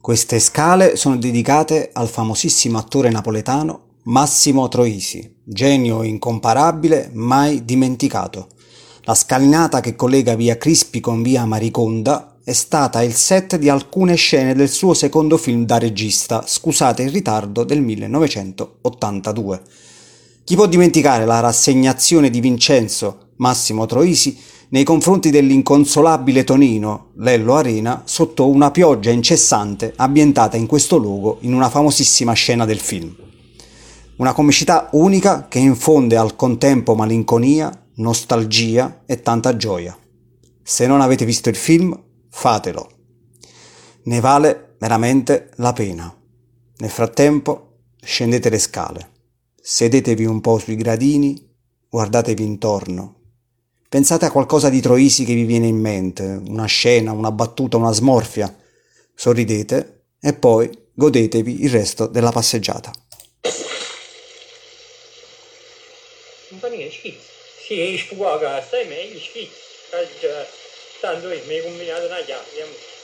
Queste scale sono dedicate al famosissimo attore napoletano Massimo Troisi, genio incomparabile, mai dimenticato. La scalinata che collega via Crispi con via Mariconda è stata il set di alcune scene del suo secondo film da regista, scusate il ritardo, del 1982. Chi può dimenticare la rassegnazione di Vincenzo Massimo Troisi nei confronti dell'inconsolabile Tonino, Lello Arena, sotto una pioggia incessante ambientata in questo luogo in una famosissima scena del film. Una comicità unica che infonde al contempo malinconia, nostalgia e tanta gioia. Se non avete visto il film, fatelo. Ne vale veramente la pena. Nel frattempo, scendete le scale, sedetevi un po' sui gradini, guardatevi intorno Pensate a qualcosa di Troisi che vi viene in mente, una scena, una battuta, una smorfia. Sorridete e poi godetevi il resto della passeggiata. Sì, spuaga, stai meglio schifo. Tanto mi hai combinato una chiave.